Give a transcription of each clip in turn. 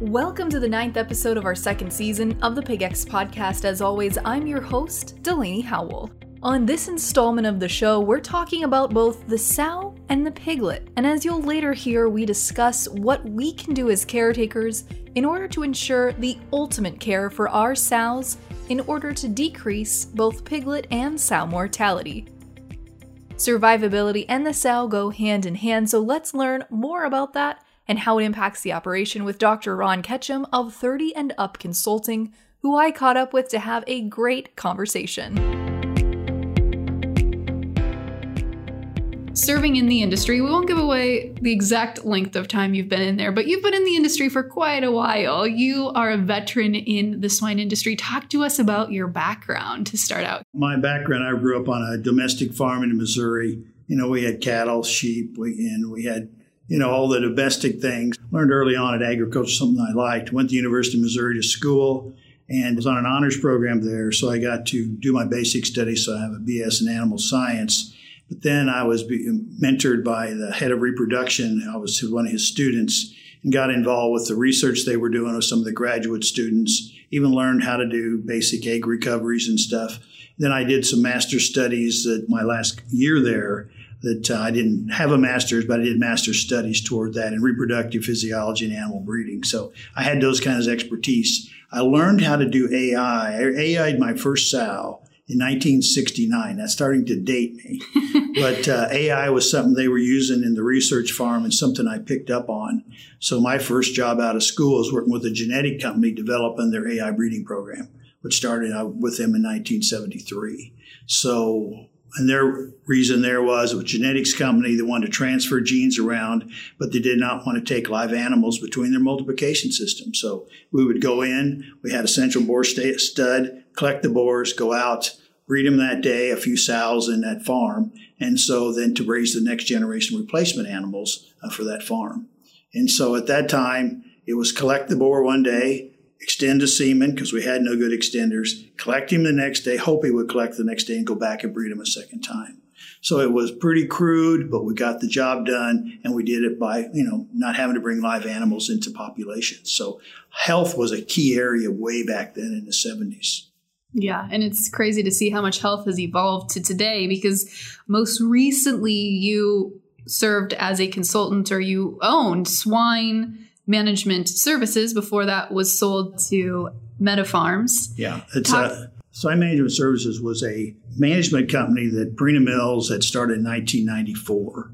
Welcome to the ninth episode of our second season of the PigX podcast. As always, I'm your host, Delaney Howell. On this installment of the show, we're talking about both the sow and the piglet. And as you'll later hear, we discuss what we can do as caretakers in order to ensure the ultimate care for our sows in order to decrease both piglet and sow mortality. Survivability and the sow go hand in hand, so let's learn more about that and how it impacts the operation with Dr. Ron Ketchem of 30 and Up Consulting, who I caught up with to have a great conversation. serving in the industry. We won't give away the exact length of time you've been in there, but you've been in the industry for quite a while. You are a veteran in the swine industry. Talk to us about your background to start out. My background I grew up on a domestic farm in Missouri. You know, we had cattle, sheep, we, and we had you know, all the domestic things. Learned early on at agriculture, something I liked. Went to University of Missouri to school and was on an honors program there. So I got to do my basic studies. So I have a BS in animal science. But then I was mentored by the head of reproduction. I was one of his students and got involved with the research they were doing with some of the graduate students, even learned how to do basic egg recoveries and stuff. Then I did some master studies at my last year there that uh, I didn't have a master's, but I did master's studies toward that in reproductive physiology and animal breeding. So I had those kinds of expertise. I learned how to do AI. I AI'd my first sow in 1969. That's starting to date me. but uh, AI was something they were using in the research farm and something I picked up on. So my first job out of school was working with a genetic company developing their AI breeding program, which started out with them in 1973. So and their reason there was a genetics company that wanted to transfer genes around, but they did not want to take live animals between their multiplication system. So we would go in, we had a central boar stud, collect the boars, go out, breed them that day, a few sows in that farm, and so then to raise the next generation replacement animals uh, for that farm. And so at that time, it was collect the boar one day, extend a semen because we had no good extenders, collect him the next day, hope he would collect the next day and go back and breed him a second time. So it was pretty crude, but we got the job done and we did it by, you know, not having to bring live animals into populations. So health was a key area way back then in the 70s. Yeah, and it's crazy to see how much health has evolved to today because most recently you served as a consultant or you owned swine management services before that was sold to MetaFarms. Yeah, it's Talk- uh, Swine Management Services was a management company that Purina Mills had started in 1994.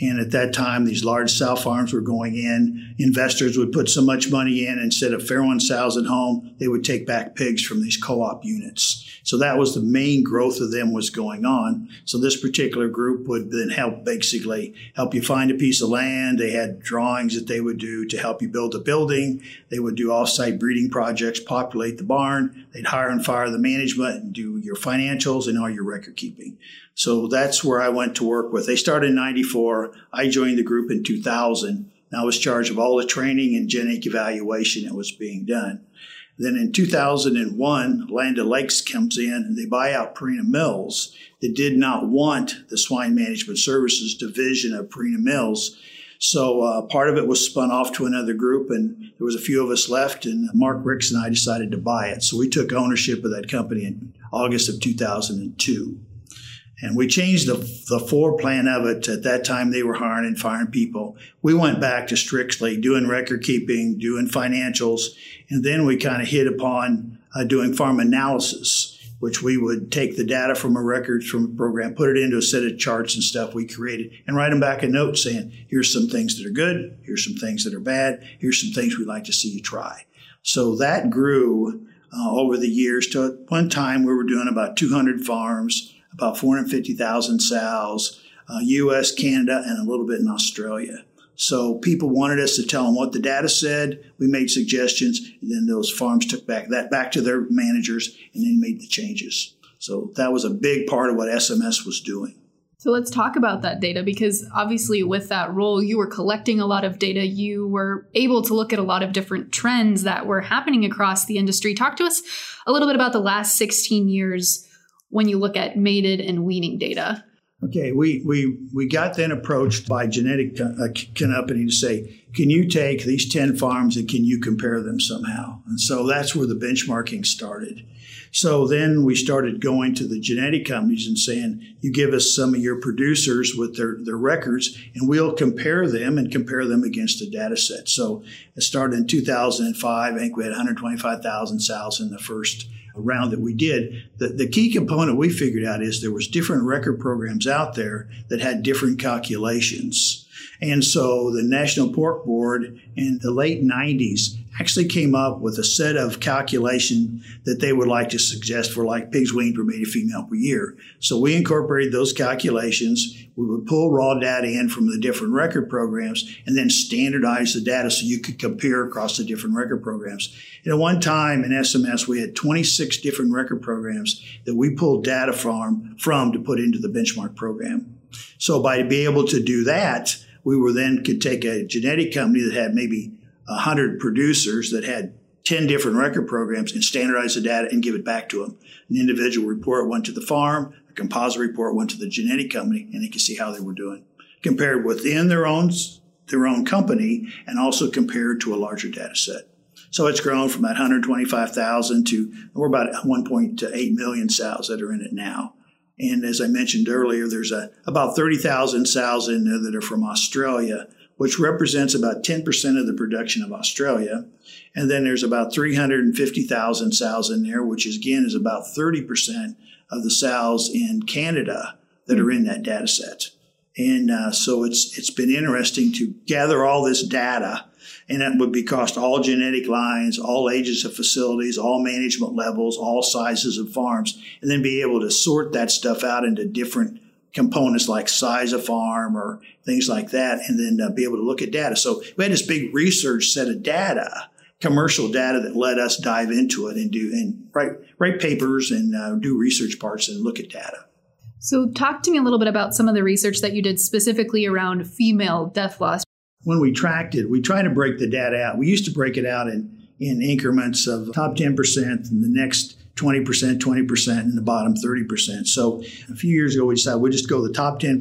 And at that time, these large sow farms were going in. Investors would put so much money in, instead of farrowing sows at home, they would take back pigs from these co-op units. So that was the main growth of them was going on. So this particular group would then help basically help you find a piece of land. They had drawings that they would do to help you build a building. They would do off-site breeding projects, populate the barn. They'd hire and fire the management and do your financials and all your record keeping. So that's where I went to work with. They started in 94. I joined the group in 2000. And I was charged of all the training and genetic evaluation that was being done. Then in 2001, Land O'Lakes comes in and they buy out Purina Mills. They did not want the swine management services division of Purina Mills. So uh, part of it was spun off to another group, and there was a few of us left. And Mark Rix and I decided to buy it. So we took ownership of that company in August of 2002. And we changed the, the floor plan of it. At that time, they were hiring and firing people. We went back to strictly doing record keeping, doing financials, and then we kind of hit upon uh, doing farm analysis, which we would take the data from a records from a program, put it into a set of charts and stuff we created, and write them back a note saying, here's some things that are good, here's some things that are bad, here's some things we'd like to see you try. So that grew uh, over the years to at one time we were doing about 200 farms about 450,000 sows, uh, US, Canada, and a little bit in Australia. So people wanted us to tell them what the data said. We made suggestions, and then those farms took back that back to their managers, and then made the changes. So that was a big part of what SMS was doing. So let's talk about that data because obviously, with that role, you were collecting a lot of data. You were able to look at a lot of different trends that were happening across the industry. Talk to us a little bit about the last 16 years when you look at mated and weaning data? Okay, we, we, we got then approached by genetic uh, company to say, can you take these 10 farms and can you compare them somehow? And so that's where the benchmarking started. So then we started going to the genetic companies and saying, you give us some of your producers with their, their records and we'll compare them and compare them against a data set. So it started in 2005. I think we had 125,000 sows in the first round that we did, the, the key component we figured out is there was different record programs out there that had different calculations. And so the National Pork Board in the late 90s actually came up with a set of calculation that they would like to suggest for like pigs weaned per mated female per year. So we incorporated those calculations. We would pull raw data in from the different record programs and then standardize the data so you could compare across the different record programs. And at one time in SMS, we had 26 different record programs that we pulled data from, from to put into the benchmark program. So by being able to do that, we were then could take a genetic company that had maybe 100 producers that had 10 different record programs and standardize the data and give it back to them. An individual report went to the farm, a composite report went to the genetic company, and they could see how they were doing compared within their own their own company and also compared to a larger data set. So it's grown from about 125,000 to we're about 1.8 million sows that are in it now. And as I mentioned earlier, there's a, about 30,000 sows in there that are from Australia which represents about 10% of the production of Australia. And then there's about 350,000 sows in there, which is, again is about 30% of the sows in Canada that are in that data set. And uh, so it's it's been interesting to gather all this data, and that would be across all genetic lines, all ages of facilities, all management levels, all sizes of farms, and then be able to sort that stuff out into different components like size of farm or things like that, and then uh, be able to look at data. So we had this big research set of data, commercial data that let us dive into it and do and write write papers and uh, do research parts and look at data. So talk to me a little bit about some of the research that you did specifically around female death loss. When we tracked it, we try to break the data out. We used to break it out in in increments of top 10% and the next 20%, 20%, and the bottom 30%. So a few years ago, we decided we'll just go the top 10%,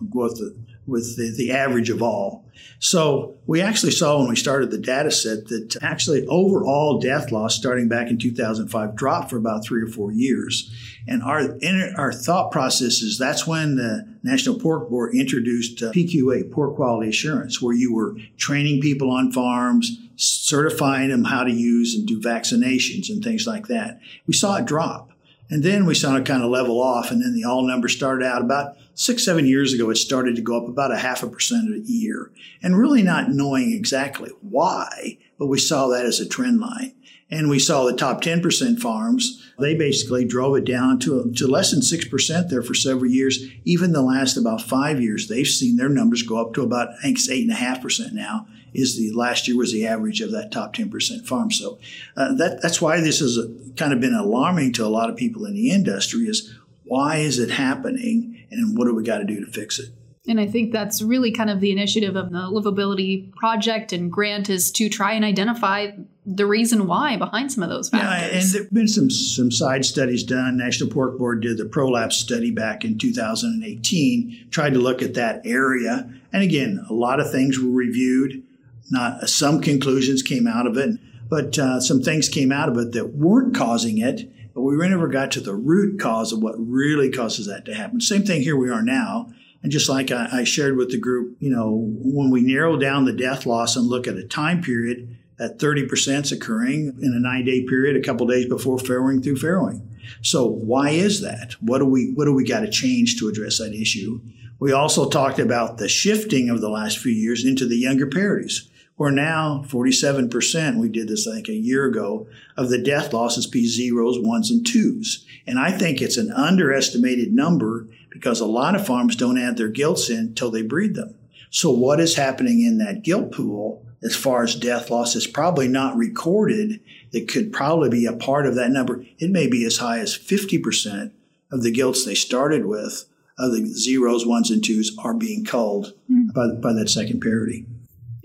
we'll go with the, with the, the average of all. So we actually saw when we started the data set that actually overall death loss starting back in 2005 dropped for about three or four years. And our, our thought process is that's when the National Pork Board introduced uh, PQA, Pork Quality Assurance, where you were training people on farms, certifying them how to use and do vaccinations and things like that. We saw it drop. And then we saw it kind of level off, and then the all numbers started out about six, seven years ago. It started to go up about a half a percent a year, and really not knowing exactly why, but we saw that as a trend line. And we saw the top 10% farms, they basically drove it down to, to less than 6% there for several years. Even the last about five years, they've seen their numbers go up to about, I think, it's 8.5% now is the last year was the average of that top 10% farm. So uh, that, that's why this has kind of been alarming to a lot of people in the industry is why is it happening and what do we got to do to fix it? And I think that's really kind of the initiative of the Livability Project and grant is to try and identify the reason why behind some of those factors. Yeah, and there've been some some side studies done. National Pork Board did the prolapse study back in 2018, tried to look at that area. And again, a lot of things were reviewed. Not some conclusions came out of it, but uh, some things came out of it that weren't causing it. But we never got to the root cause of what really causes that to happen. Same thing here we are now. And just like I, I shared with the group, you know, when we narrow down the death loss and look at a time period, that 30% is occurring in a nine day period, a couple days before farrowing through farrowing. So why is that? What do we what do we got to change to address that issue? We also talked about the shifting of the last few years into the younger parities. Where now 47%, we did this I think a year ago, of the death losses be zeros, ones, and twos. And I think it's an underestimated number because a lot of farms don't add their gilts in until they breed them. So what is happening in that gilt pool as far as death loss is probably not recorded that could probably be a part of that number. It may be as high as 50% of the gilts they started with of the zeros, ones, and twos are being culled mm. by, by that second parity.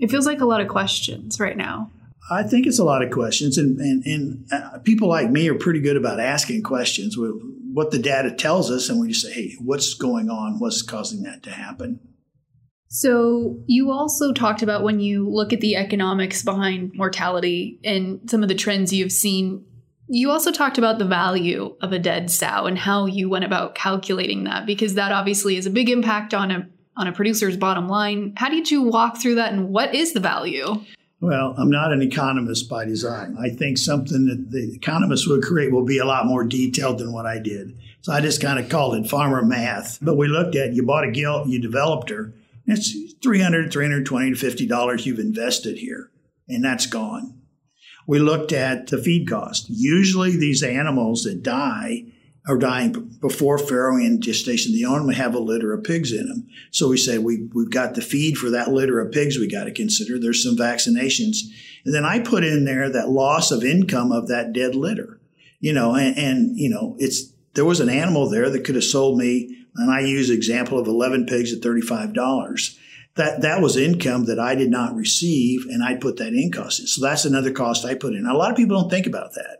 It feels like a lot of questions right now. I think it's a lot of questions, and and, and uh, people like me are pretty good about asking questions. What the data tells us, and we just say, hey, what's going on? What's causing that to happen? So, you also talked about when you look at the economics behind mortality and some of the trends you've seen, you also talked about the value of a dead sow and how you went about calculating that because that obviously is a big impact on a on a producer's bottom line. How did you walk through that and what is the value? Well, I'm not an economist by design. I think something that the economists would create will be a lot more detailed than what I did. So I just kind of called it farmer math. But we looked at you bought a gilt, you developed her. It's 300, 320 to 50 dollars you've invested here, and that's gone. We looked at the feed cost. Usually, these animals that die are dying before farrowing gestation. They only have a litter of pigs in them. So we say we, we've got the feed for that litter of pigs we got to consider. There's some vaccinations. And then I put in there that loss of income of that dead litter. You know, and, and you know, it's there was an animal there that could have sold me, and I use example of 11 pigs at $35 that that was income that I did not receive, and I put that in cost. So that's another cost I put in. A lot of people don't think about that.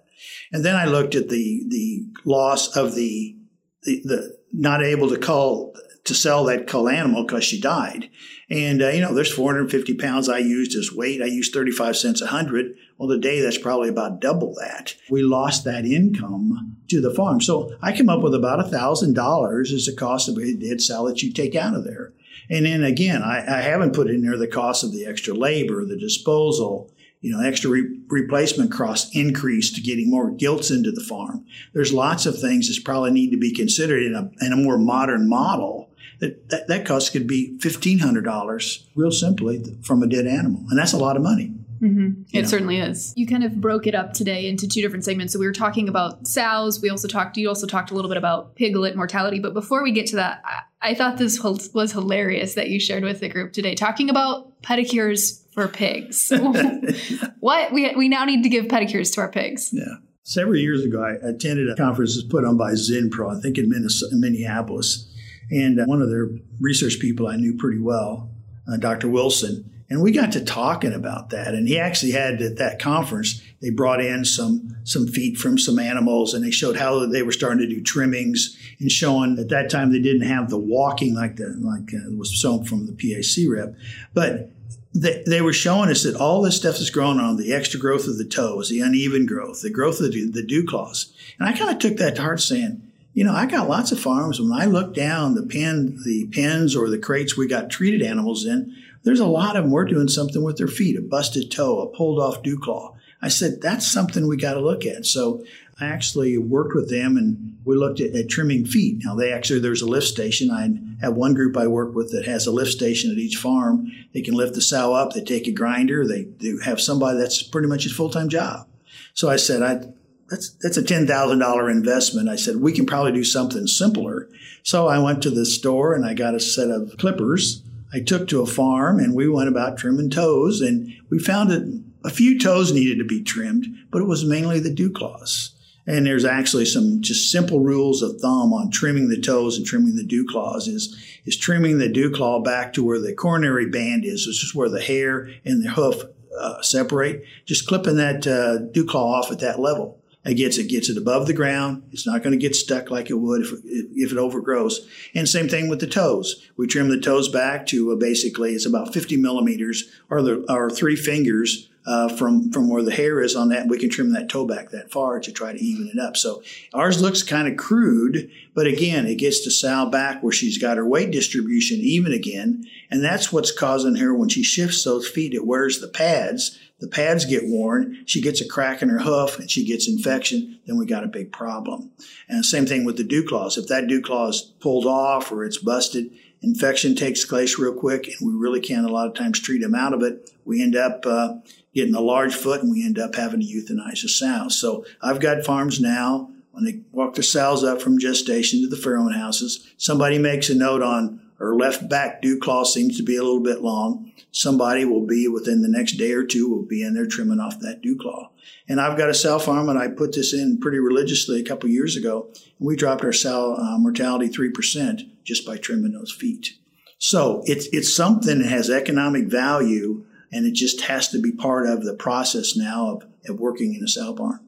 And then I looked at the the loss of the the, the not able to cull to sell that cull animal because she died. And uh, you know, there's 450 pounds I used as weight. I used 35 cents a hundred. Well, today that's probably about double that. We lost that income to the farm. So I came up with about a thousand dollars as the cost of a dead sow that you take out of there. And then again, I, I haven't put in there the cost of the extra labor, the disposal, you know, extra re- replacement costs increase to getting more gilts into the farm. There's lots of things that probably need to be considered in a, in a more modern model. That, that, that cost could be $1,500 real simply from a dead animal. And that's a lot of money. Mm-hmm. It know. certainly is. You kind of broke it up today into two different segments. So we were talking about sows. We also talked. You also talked a little bit about piglet mortality. But before we get to that, I, I thought this was hilarious that you shared with the group today, talking about pedicures for pigs. what we we now need to give pedicures to our pigs. Yeah. Several years ago, I attended a conference that was put on by Zinpro, I think in Minneapolis, and uh, one of their research people I knew pretty well, uh, Dr. Wilson and we got to talking about that. And he actually had at that conference, they brought in some some feet from some animals and they showed how they were starting to do trimmings and showing at that time they didn't have the walking like the like uh, was shown from the PAC rep. But they, they were showing us that all this stuff is growing on the extra growth of the toes, the uneven growth, the growth of the, the dew claws. And I kind of took that to heart saying, you know, I got lots of farms. When I look down the pen, the pens or the crates we got treated animals in, there's a lot of them we're doing something with their feet, a busted toe, a pulled off dew claw. I said, that's something we got to look at. So I actually worked with them and we looked at, at, trimming feet. Now they actually, there's a lift station. I have one group I work with that has a lift station at each farm. They can lift the sow up. They take a grinder. They, they have somebody that's pretty much his full-time job. So I said, I, that's, that's a $10,000 investment. I said, we can probably do something simpler. So I went to the store and I got a set of clippers I took to a farm and we went about trimming toes and we found that a few toes needed to be trimmed, but it was mainly the dew claws. And there's actually some just simple rules of thumb on trimming the toes and trimming the dew claws is, is trimming the dew claw back to where the coronary band is, which is where the hair and the hoof uh, separate. Just clipping that uh, dew claw off at that level. It gets it gets it above the ground. It's not going to get stuck like it would if, if it overgrows. And same thing with the toes. We trim the toes back to basically it's about 50 millimeters or the or three fingers uh, from from where the hair is on that. We can trim that toe back that far to try to even it up. So ours looks kind of crude, but again, it gets to sow back where she's got her weight distribution even again, and that's what's causing her when she shifts those feet. It wears the pads the pads get worn, she gets a crack in her hoof and she gets infection, then we got a big problem. And same thing with the dew claws. If that dew claw is pulled off or it's busted, infection takes place real quick and we really can't a lot of times treat them out of it. We end up uh, getting a large foot and we end up having to euthanize the sow. So I've got farms now when they walk the sows up from gestation to the farrowing houses, somebody makes a note on her left back dew claw seems to be a little bit long. Somebody will be within the next day or two will be in there trimming off that dew claw. And I've got a sow farm, and I put this in pretty religiously a couple years ago. And we dropped our sow uh, mortality three percent just by trimming those feet. So it's it's something that has economic value, and it just has to be part of the process now of, of working in a sow barn.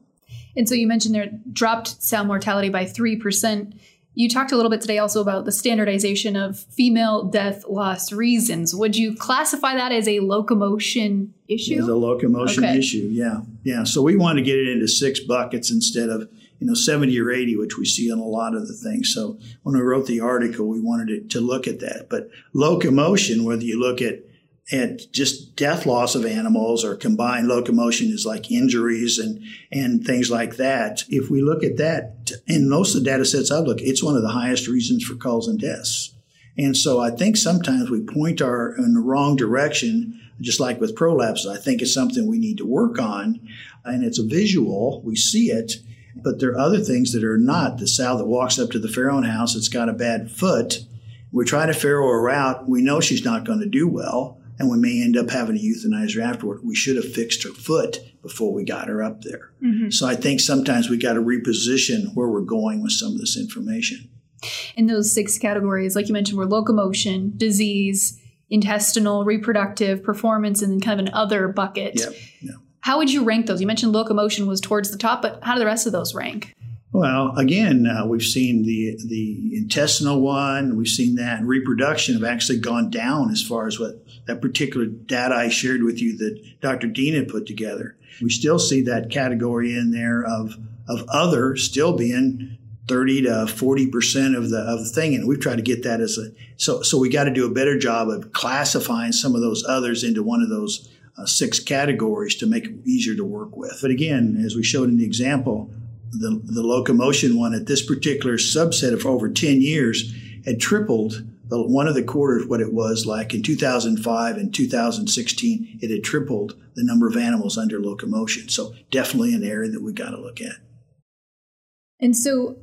And so you mentioned there dropped sow mortality by 3%. You talked a little bit today also about the standardization of female death loss reasons. Would you classify that as a locomotion issue? As a locomotion okay. issue, yeah. Yeah. So we want to get it into six buckets instead of, you know, 70 or 80, which we see on a lot of the things. So when we wrote the article, we wanted it to look at that. But locomotion, whether you look at and just death loss of animals or combined locomotion is like injuries and, and things like that. If we look at that, in most of the data sets I look, it's one of the highest reasons for calls and deaths. And so I think sometimes we point our in the wrong direction, just like with prolapse. I think it's something we need to work on. And it's a visual, we see it, but there are other things that are not. The sow that walks up to the farrowing house, it's got a bad foot. We try to farrow her out. We know she's not going to do well and we may end up having to euthanize her afterward. We should have fixed her foot before we got her up there. Mm-hmm. So I think sometimes we got to reposition where we're going with some of this information. In those six categories, like you mentioned, were locomotion, disease, intestinal, reproductive, performance, and then kind of an other bucket. Yep. yep. How would you rank those? You mentioned locomotion was towards the top, but how do the rest of those rank? Well, again, uh, we've seen the the intestinal one. We've seen that reproduction have actually gone down as far as what that particular data I shared with you that Dr. Dean had put together. We still see that category in there of of other still being 30 to 40 percent of the of the thing, and we've tried to get that as a so so we got to do a better job of classifying some of those others into one of those uh, six categories to make it easier to work with. But again, as we showed in the example the, the locomotion one at this particular subset of over 10 years had tripled the, one of the quarters what it was like in 2005 and 2016 it had tripled the number of animals under locomotion. So definitely an area that we got to look at. And so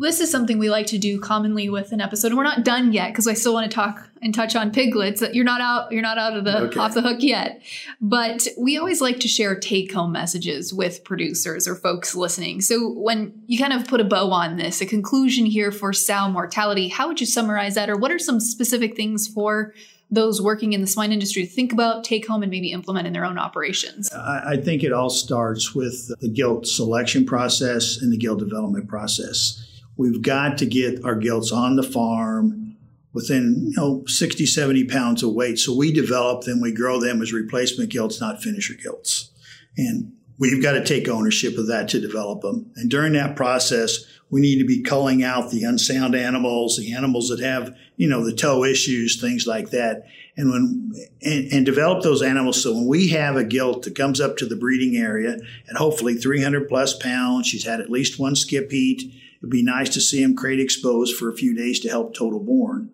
this is something we like to do commonly with an episode and we're not done yet because i still want to talk and touch on piglets. You're not out you're not out of the okay. off the hook yet. But we always like to share take home messages with producers or folks listening. So when you kind of put a bow on this a conclusion here for sow mortality how would you summarize that? Or what are some specific things for those working in the swine industry to think about, take home, and maybe implement in their own operations? I, think it all starts with the gilt selection process and the gilt development process. We've got to get our gilts on the farm within you know 60 70 pounds of weight so we develop them we grow them as replacement gilts not finisher gilts and we've got to take ownership of that to develop them and during that process we need to be culling out the unsound animals, the animals that have, you know, the toe issues, things like that. And when, and, and develop those animals. So when we have a gilt that comes up to the breeding area and hopefully 300 plus pounds, she's had at least one skip heat. It'd be nice to see him crate exposed for a few days to help total born.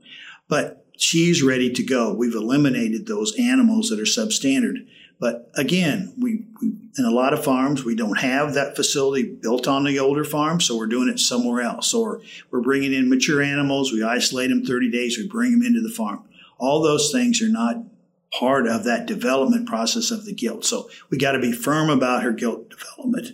But she's ready to go. We've eliminated those animals that are substandard. But again, we, we, in a lot of farms we don't have that facility built on the older farm, so we're doing it somewhere else. Or we're bringing in mature animals, we isolate them 30 days, we bring them into the farm. All those things are not part of that development process of the gilt. So we got to be firm about her gilt development.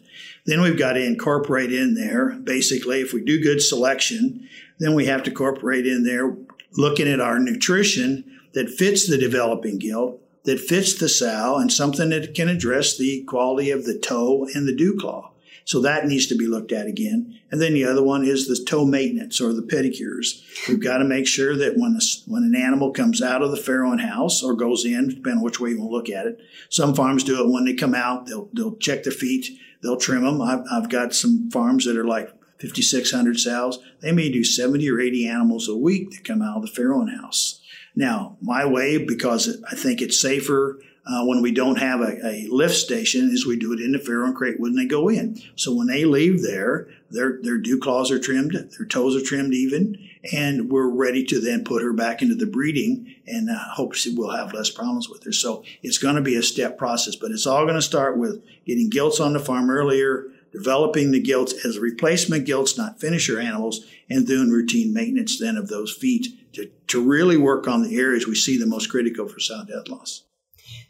Then we've got to incorporate in there, basically, if we do good selection, then we have to incorporate in there looking at our nutrition that fits the developing gilt that fits the sow and something that can address the quality of the toe and the dew claw. So that needs to be looked at again. And then the other one is the toe maintenance or the pedicures. We've got to make sure that when, a, when an animal comes out of the farrowing house or goes in, depending on which way you want to look at it. Some farms do it when they come out. They'll, they'll check their feet. They'll trim them. I've, I've got some farms that are like 5,600 sows. They may do 70 or 80 animals a week that come out of the farrowing house. Now, my way, because I think it's safer uh, when we don't have a, a, lift station, is we do it in the farrow crate when they go in. So when they leave there, their their dew claws are trimmed, their toes are trimmed even, and we're ready to then put her back into the breeding and uh, hopefully we'll have less problems with her. So it's going to be a step process, but it's all going to start with getting gilts on the farm earlier, developing the gilts as replacement gilts, not finisher animals, and doing routine maintenance then of those feet to, to really work on the areas we see the most critical for sow death loss.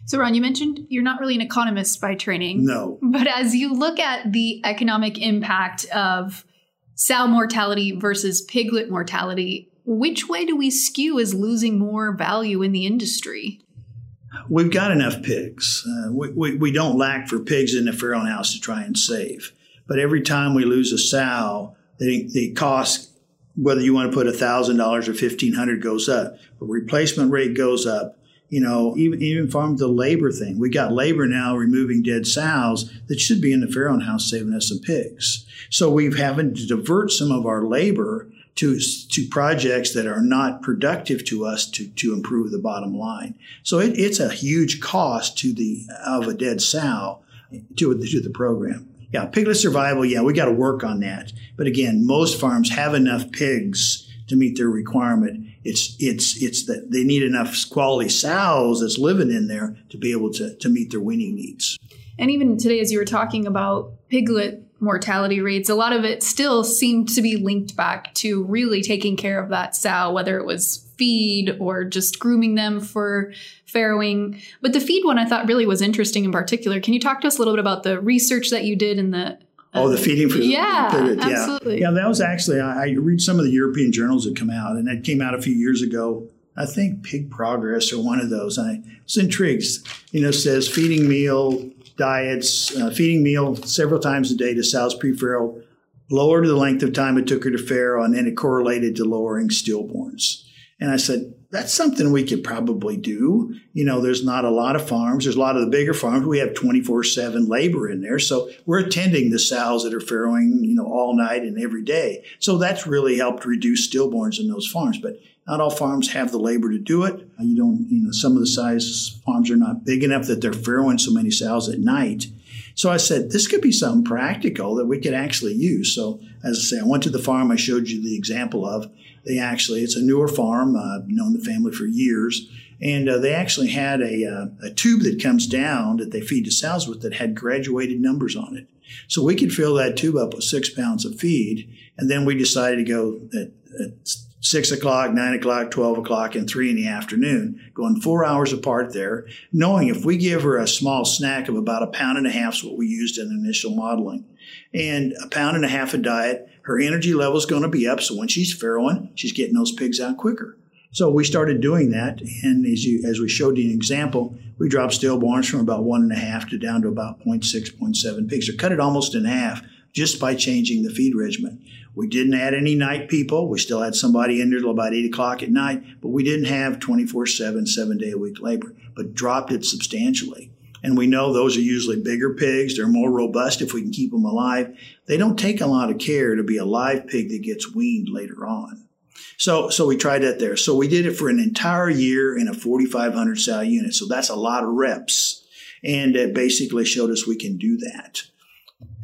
So, Ron, you mentioned you're not really an economist by training. No. But as you look at the economic impact of sow mortality versus piglet mortality, which way do we skew as losing more value in the industry? We've got enough pigs. Uh, we, we, we, don't lack for pigs in the farrowing house to try and save. But every time we lose a sow, the, the cost, whether you want to put $1,000 or 1,500 goes up. The replacement rate goes up. You know, even, even farm the labor thing. We got labor now removing dead sows that should be in the farrowing house saving us some pigs. So we've having to divert some of our labor to, to projects that are not productive to us to, to improve the bottom line. So it, it's a huge cost to the of a dead sow to, to the program. Yeah, piglet survival, yeah, we got to work on that. But again, most farms have enough pigs to meet their requirement. It's it's it's that they need enough quality sows that's living in there to be able to, to meet their weaning needs. And even today, as you were talking about piglet mortality rates, a lot of it still seemed to be linked back to really taking care of that sow, whether it was feed or just grooming them for farrowing. But the feed one I thought really was interesting in particular. Can you talk to us a little bit about the research that you did in the Oh, the feeding for yeah, pivot. Yeah, absolutely. Yeah, that was actually I, I read some of the European journals that come out, and that came out a few years ago. I think Pig Progress or one of those. I was intrigued. You know, says feeding meal diets, uh, feeding meal several times a day to sows pre-farrow lowered the length of time it took her to farrow, and then it correlated to lowering stillborns. And I said, that's something we could probably do. You know, there's not a lot of farms. There's a lot of the bigger farms. We have 24 7 labor in there. So we're attending the sows that are farrowing, you know, all night and every day. So that's really helped reduce stillborns in those farms. But not all farms have the labor to do it. You don't, you know, some of the size farms are not big enough that they're farrowing so many sows at night. So I said, this could be something practical that we could actually use. So as I say, I went to the farm I showed you the example of. They actually, it's a newer farm, uh, known the family for years. And uh, they actually had a, uh, a tube that comes down that they feed the sows with that had graduated numbers on it. So we could fill that tube up with six pounds of feed. And then we decided to go at, at six o'clock, nine o'clock, 12 o'clock, and three in the afternoon, going four hours apart there, knowing if we give her a small snack of about a pound and a half is what we used in initial modeling, and a pound and a half of diet, her energy level is going to be up. So when she's farrowing, she's getting those pigs out quicker. So we started doing that, and as you as we showed you an example, we dropped stillborns from about one and a half to down to about 0.6, 0.7 pigs, or cut it almost in half just by changing the feed regimen. We didn't add any night people. We still had somebody in there till about 8 o'clock at night, but we didn't have 24 7, seven day a week labor, but dropped it substantially. And we know those are usually bigger pigs. They're more robust if we can keep them alive. They don't take a lot of care to be a live pig that gets weaned later on. So, so we tried that there. So we did it for an entire year in a 4,500 sow unit. So that's a lot of reps. And it basically showed us we can do that.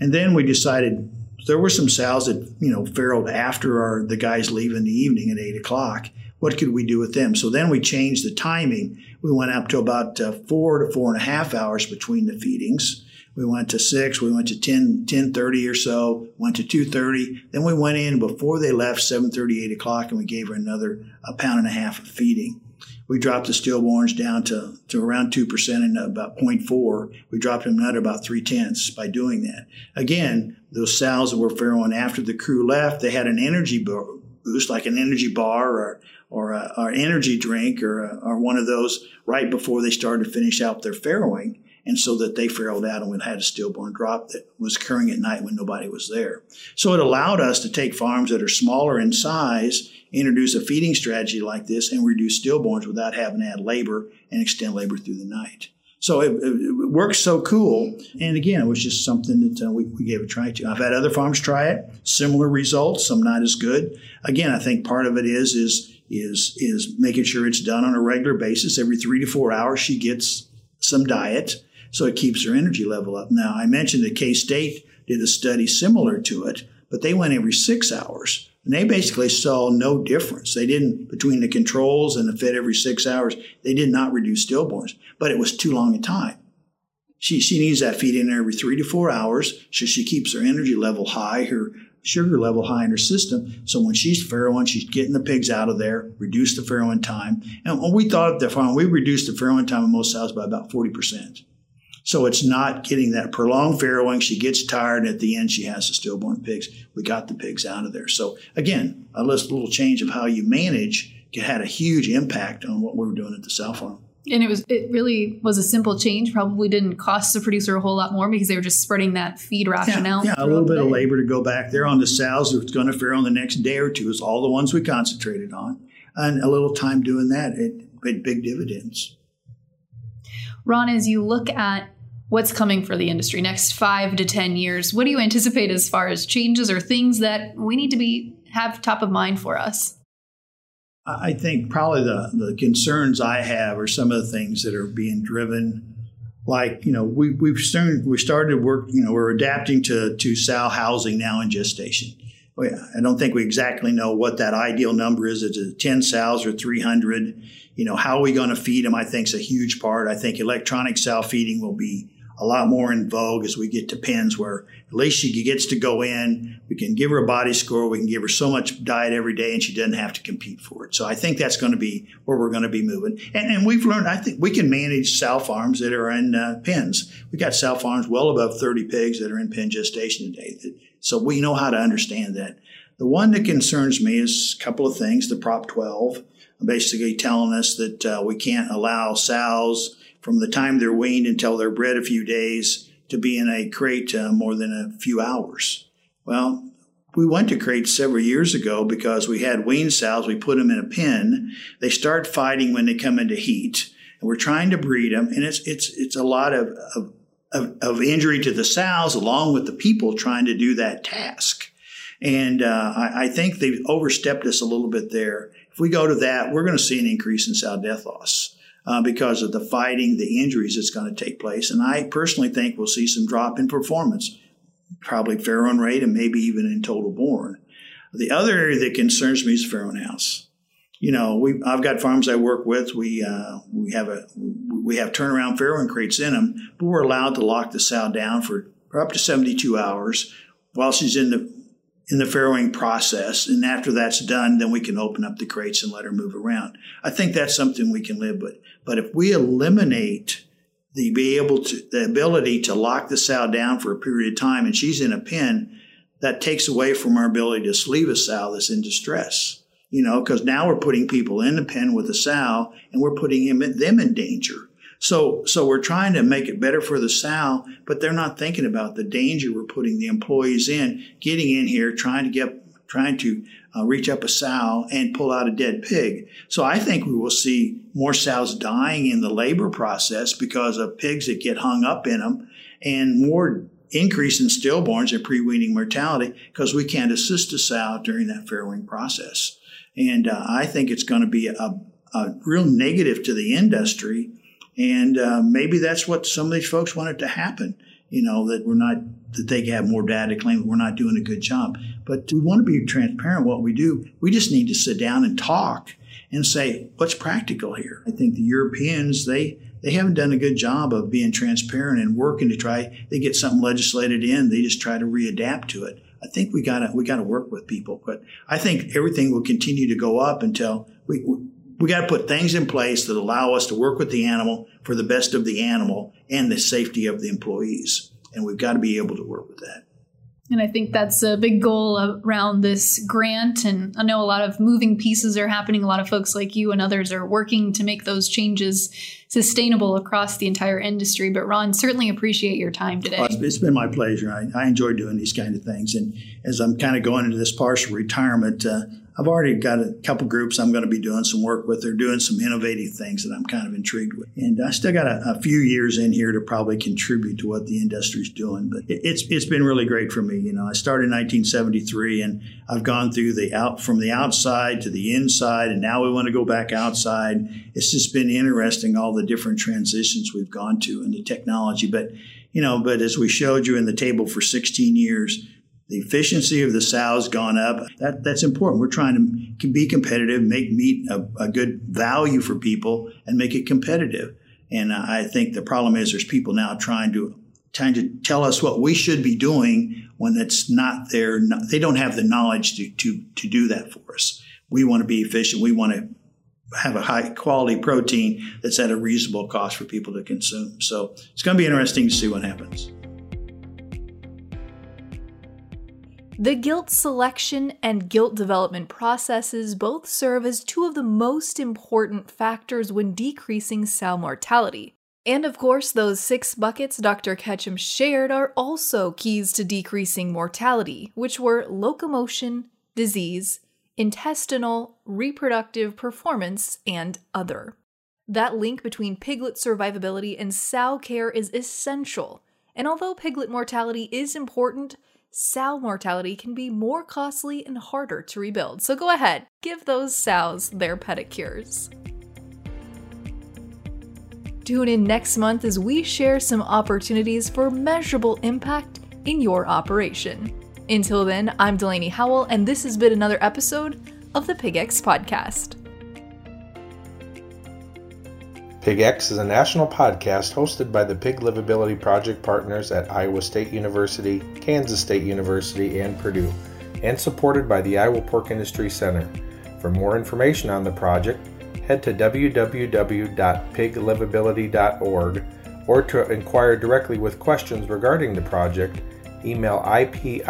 And then we decided there were some sows that you know farrowed after our the guys leave in the evening at eight o'clock. What could we do with them? So then we changed the timing. We went up to about uh, four to four and a half hours between the feedings. We went to six. We went to 10, 10.30 or so, went to 2.30. Then we went in before they left, seven thirty, eight o'clock, and we gave her another a pound and a half of feeding we dropped the stillborns down to, to around 2% and about 0.4. We dropped them another about three tenths by doing that. Again, those sows that were farrowing after the crew left, they had an energy boost, like an energy bar or, or, a, or energy drink or, a, or one of those right before they started to finish out their farrowing. And so that they farrowed out and we had a stillborn drop that was occurring at night when nobody was there. So it allowed us to take farms that are smaller in size introduce a feeding strategy like this and reduce stillborns without having to add labor and extend labor through the night. So it, it, works so cool. And again, it was just something that uh, we, we gave a try to. I've had other farms try it, similar results, some not as good. Again, I think part of it is is is is making sure it's done on a regular basis. Every three to four hours, she gets some diet, so it keeps her energy level up. Now, I mentioned that K State did a study similar to it, but they went every six hours. And they basically saw no difference. They didn't, between the controls and the fed every six hours, they did not reduce stillborns, but it was too long a time. She, she needs that feed in every three to four hours so she keeps her energy level high, her sugar level high in her system. So when she's farrowing, she's getting the pigs out of there, reduce the farrowing time. And we thought at the farm, we reduced the farrowing time of most sows by about 40%. So it's not getting that prolonged farrowing. She gets tired. At the end, she has the stillborn pigs. We got the pigs out of there. So again, a little change of how you manage had a huge impact on what we were doing at the sow farm. And it was it really was a simple change. Probably didn't cost the producer a whole lot more because they were just spreading that feed ration yeah, out. Yeah, a little bit of labor to go back there on the sows that's going to farrow on the next day or two is all the ones we concentrated on, and a little time doing that it paid big dividends. Ron, as you look at what's coming for the industry next five to ten years, what do you anticipate as far as changes or things that we need to be have top of mind for us? I think probably the, the concerns I have are some of the things that are being driven. Like, you know, we, we've started, we started work, you know, we're adapting to, to sow housing now in gestation. I don't think we exactly know what that ideal number is. Is it 10 sows or 300? You know, how are we going to feed them? I think is a huge part. I think electronic sow feeding will be a lot more in vogue as we get to pens where at least she gets to go in. We can give her a body score. We can give her so much diet every day and she doesn't have to compete for it. So I think that's going to be where we're going to be moving. And, and we've learned, I think we can manage sow farms that are in uh, pens. We've got sow farms well above 30 pigs that are in pen gestation today. So we know how to understand that. The one that concerns me is a couple of things. The Prop 12 basically telling us that uh, we can't allow sows from the time they're weaned until they're bred a few days to be in a crate uh, more than a few hours. Well, we went to crates several years ago because we had weaned sows. We put them in a pen. They start fighting when they come into heat, and we're trying to breed them. And it's it's it's a lot of of, of, of injury to the sows along with the people trying to do that task. And uh, I, I think they've overstepped us a little bit there. If we go to that, we're going to see an increase in sow death loss uh, because of the fighting, the injuries that's going to take place. And I personally think we'll see some drop in performance, probably farrowing rate and maybe even in total born. The other area that concerns me is farrowing house. You know, we I've got farms I work with. We uh, we have a we have turnaround farrowing crates in them, but we're allowed to lock the sow down for, for up to 72 hours while she's in the in the farrowing process. And after that's done, then we can open up the crates and let her move around. I think that's something we can live with. But if we eliminate the be able to the ability to lock the sow down for a period of time and she's in a pen, that takes away from our ability to sleeve a sow that's in distress. You know, because now we're putting people in the pen with a sow and we're putting him, them in danger. So, so we're trying to make it better for the sow, but they're not thinking about the danger we're putting the employees in, getting in here, trying to get, trying to uh, reach up a sow and pull out a dead pig. So I think we will see more sows dying in the labor process because of pigs that get hung up in them and more increase in stillborns and pre-weaning mortality because we can't assist a sow during that farrowing process. And uh, I think it's going to be a, a real negative to the industry and uh, maybe that's what some of these folks wanted to happen. You know that we're not that they have more data to claim that we're not doing a good job. But we want to be transparent. What we do, we just need to sit down and talk and say what's practical here. I think the Europeans they they haven't done a good job of being transparent and working to try. They get something legislated in, they just try to readapt to it. I think we gotta we gotta work with people. But I think everything will continue to go up until we we got to put things in place that allow us to work with the animal for the best of the animal and the safety of the employees. And we've got to be able to work with that. And I think that's a big goal around this grant. And I know a lot of moving pieces are happening. A lot of folks like you and others are working to make those changes sustainable across the entire industry. But Ron, certainly appreciate your time today. It's been my pleasure. I, I, enjoy doing these kind of things. And as I'm kind of going into this partial retirement, uh, I've already got a couple groups I'm going to be doing some work with. They're doing some innovative things that I'm kind of intrigued with. And I still got a, a few years in here to probably contribute to what the industry's doing. But it, it's it's been really great for me. You know, I started in 1973, and I've gone through the out from the outside to the inside, and now we want to go back outside. It's just been interesting all the different transitions we've gone to in the technology. But you know, but as we showed you in the table for 16 years the efficiency of the sow's gone up. That, that's important. We're trying to be competitive, make meat a, a good value for people, and make it competitive. And I think the problem is there's people now trying to trying to tell us what we should be doing when it's not there. They don't have the knowledge to, to, to do that for us. We want to be efficient. We want to have a high quality protein that's at a reasonable cost for people to consume. So it's going to be interesting to see what happens. The gilt selection and gilt development processes both serve as two of the most important factors when decreasing sow mortality. And of course, those six buckets Dr. Ketchem shared are also keys to decreasing mortality, which were locomotion, disease, intestinal, reproductive performance, and other. That link between piglet survivability and sow care is essential, and although piglet mortality is important, sow mortality can be more costly and harder to rebuild. So go ahead, give those sows their pedicures. Tune in next month as we share some opportunities for measurable impact in your operation. Until then, I'm Delaney Howell, and this has been another episode of the PigX Podcast. PigX is a national podcast hosted by the Pig Livability Project partners at Iowa State University, Kansas State University, and Purdue, and supported by the Iowa Pork Industry Center. For more information on the project, head to www.piglivability.org or to inquire directly with questions regarding the project, email ipic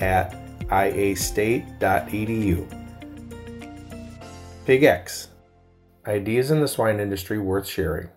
at iastate.edu. PigX Ideas in the swine industry worth sharing.